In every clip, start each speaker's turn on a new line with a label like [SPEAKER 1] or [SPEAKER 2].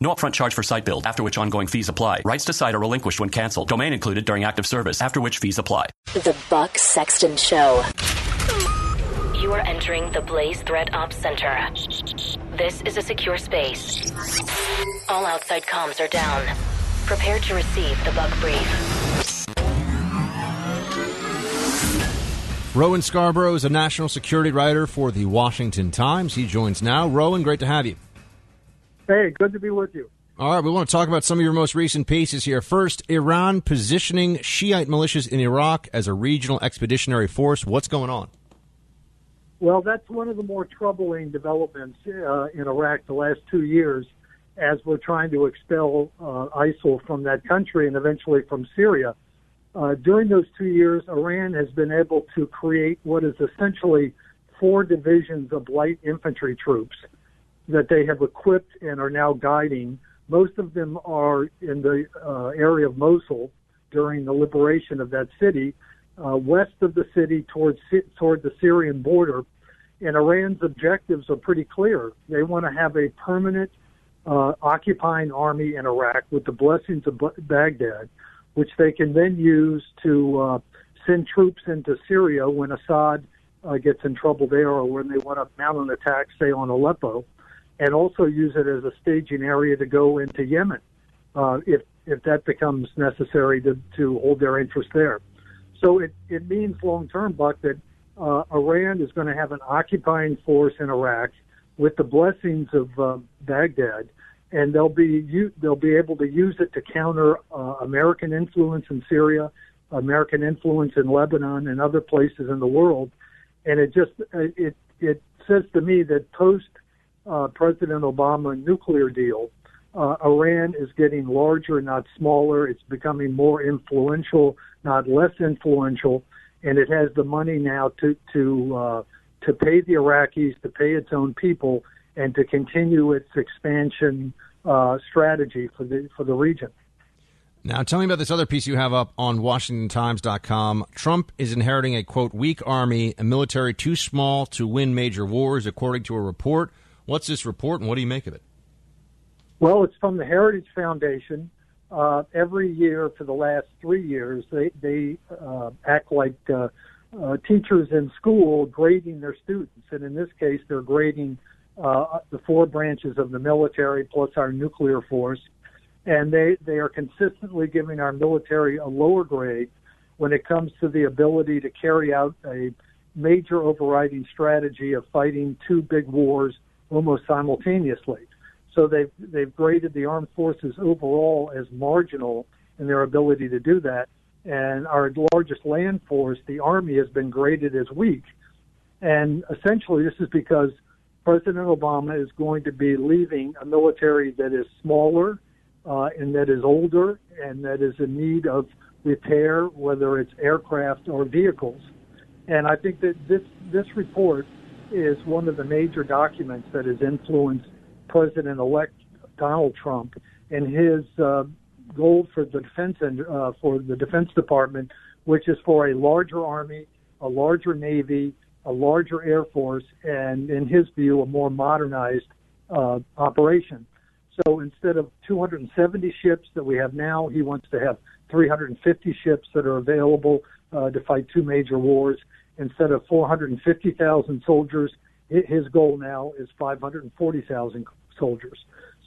[SPEAKER 1] No upfront charge for site build, after which ongoing fees apply. Rights to site are relinquished when canceled. Domain included during active service, after which fees apply.
[SPEAKER 2] The Buck Sexton Show. You are entering the Blaze Threat Ops Center. This is a secure space. All outside comms are down. Prepare to receive the Buck Brief.
[SPEAKER 3] Rowan Scarborough is a national security writer for the Washington Times. He joins now. Rowan, great to have you.
[SPEAKER 4] Hey, good to be with you.
[SPEAKER 3] All right, we want to talk about some of your most recent pieces here. First, Iran positioning Shiite militias in Iraq as a regional expeditionary force. What's going on?
[SPEAKER 4] Well, that's one of the more troubling developments uh, in Iraq the last two years as we're trying to expel uh, ISIL from that country and eventually from Syria. Uh, during those two years, Iran has been able to create what is essentially four divisions of light infantry troops that they have equipped and are now guiding. Most of them are in the uh, area of Mosul during the liberation of that city, uh, west of the city towards toward the Syrian border. And Iran's objectives are pretty clear. They want to have a permanent uh, occupying army in Iraq with the blessings of Baghdad, which they can then use to uh, send troops into Syria when Assad uh, gets in trouble there or when they want to mount an attack, say, on Aleppo and also use it as a staging area to go into Yemen uh, if if that becomes necessary to to hold their interest there. So it it means long term, Buck, that uh, Iran is going to have an occupying force in Iraq with the blessings of uh, Baghdad, and they'll be they'll be able to use it to counter uh, American influence in Syria, American influence in Lebanon, and other places in the world. And it just it it says to me that post uh, President Obama nuclear deal, uh, Iran is getting larger, not smaller. It's becoming more influential, not less influential, and it has the money now to to uh, to pay the Iraqis, to pay its own people, and to continue its expansion uh, strategy for the for the region.
[SPEAKER 3] Now, tell me about this other piece you have up on WashingtonTimes.com. Trump is inheriting a quote weak army, a military too small to win major wars, according to a report. What's this report, and what do you make of it?
[SPEAKER 4] Well, it's from the Heritage Foundation. Uh, every year for the last three years, they they uh, act like uh, uh, teachers in school grading their students, and in this case, they're grading uh, the four branches of the military plus our nuclear force, and they they are consistently giving our military a lower grade when it comes to the ability to carry out a major overriding strategy of fighting two big wars almost simultaneously. So they've they've graded the armed forces overall as marginal in their ability to do that, and our largest land force, the Army, has been graded as weak. And essentially, this is because President Obama is going to be leaving a military that is smaller uh, and that is older and that is in need of repair, whether it's aircraft or vehicles. And I think that this this report is one of the major documents that has influenced President-elect Donald Trump and his uh, goal for the defense and uh, for the Defense Department, which is for a larger army, a larger navy, a larger air force, and in his view, a more modernized uh, operation. So instead of 270 ships that we have now, he wants to have 350 ships that are available uh, to fight two major wars instead of 450,000 soldiers, his goal now is 540,000 soldiers.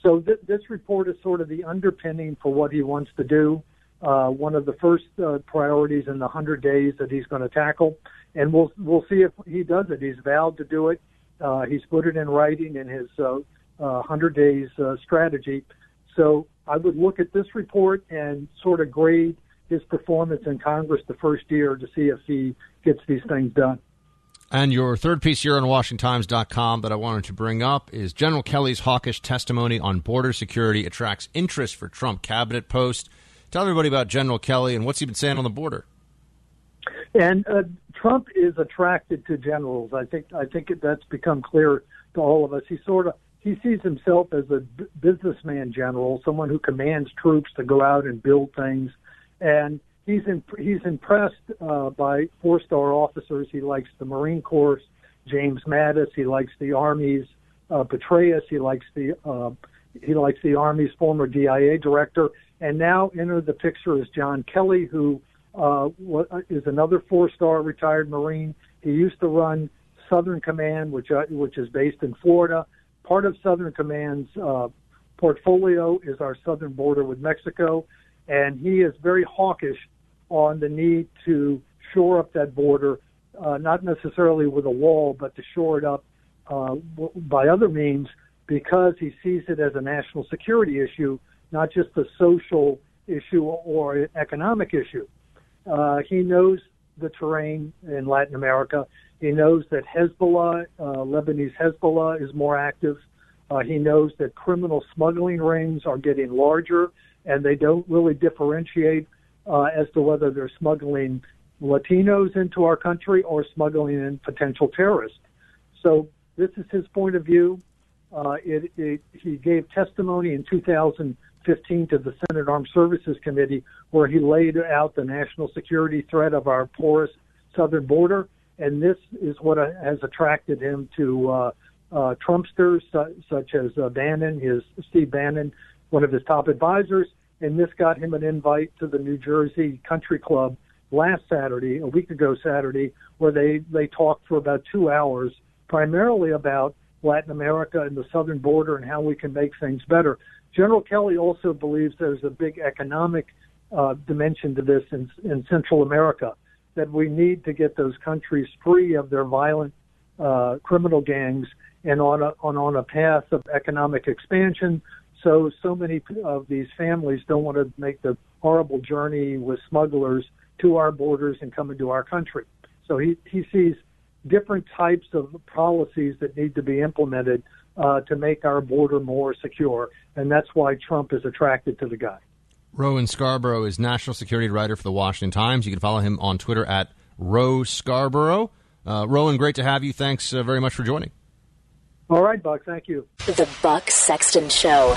[SPEAKER 4] so th- this report is sort of the underpinning for what he wants to do. Uh, one of the first uh, priorities in the 100 days that he's going to tackle, and we'll we'll see if he does it. He's vowed to do it. Uh, he's put it in writing in his uh, uh, 100 days uh, strategy. So I would look at this report and sort of grade his performance in Congress the first year to see if he gets these things done.
[SPEAKER 3] And your third piece here on WashingtonTimes.com that I wanted to bring up is General Kelly's hawkish testimony on border security attracts interest for Trump cabinet post. Tell everybody about General Kelly and what's he been saying on the border.
[SPEAKER 4] And uh, Trump is attracted to generals. I think I think that's become clear to all of us. He sort of he sees himself as a b- businessman general, someone who commands troops to go out and build things, and he's in, he's impressed uh, by four star officers. He likes the Marine Corps, James Mattis. He likes the Army's uh, Petraeus. He likes the uh, he likes the Army's former DIA director. And now enter the picture is John Kelly, who uh, is another four star retired Marine. He used to run Southern Command, which uh, which is based in Florida. Part of Southern Command's uh, portfolio is our southern border with Mexico, and he is very hawkish on the need to shore up that border, uh, not necessarily with a wall, but to shore it up uh, by other means because he sees it as a national security issue, not just a social issue or an economic issue. Uh, he knows the terrain in Latin America. He knows that Hezbollah, uh, Lebanese Hezbollah, is more active. Uh, he knows that criminal smuggling rings are getting larger, and they don't really differentiate uh, as to whether they're smuggling Latinos into our country or smuggling in potential terrorists. So this is his point of view. Uh, it, it, he gave testimony in 2015 to the Senate Armed Services Committee where he laid out the national security threat of our porous southern border, and this is what has attracted him to uh, uh, Trumpsters such as uh, Bannon, his Steve Bannon, one of his top advisors, and this got him an invite to the New Jersey Country Club last Saturday, a week ago Saturday, where they they talked for about two hours, primarily about Latin America and the southern border and how we can make things better. General Kelly also believes there's a big economic uh, dimension to this in, in Central America, that we need to get those countries free of their violent uh, criminal gangs and on a, on, on a path of economic expansion. So, so many of these families don't want to make the horrible journey with smugglers to our borders and come into our country. So he, he sees different types of policies that need to be implemented uh, to make our border more secure. And that's why Trump is attracted to the guy.
[SPEAKER 3] Rowan Scarborough is national security writer for the Washington Times. You can follow him on Twitter at Row Scarborough. Uh, Rowan, great to have you. Thanks uh, very much for joining.
[SPEAKER 4] All right, Buck. Thank you.
[SPEAKER 2] The Buck Sexton Show.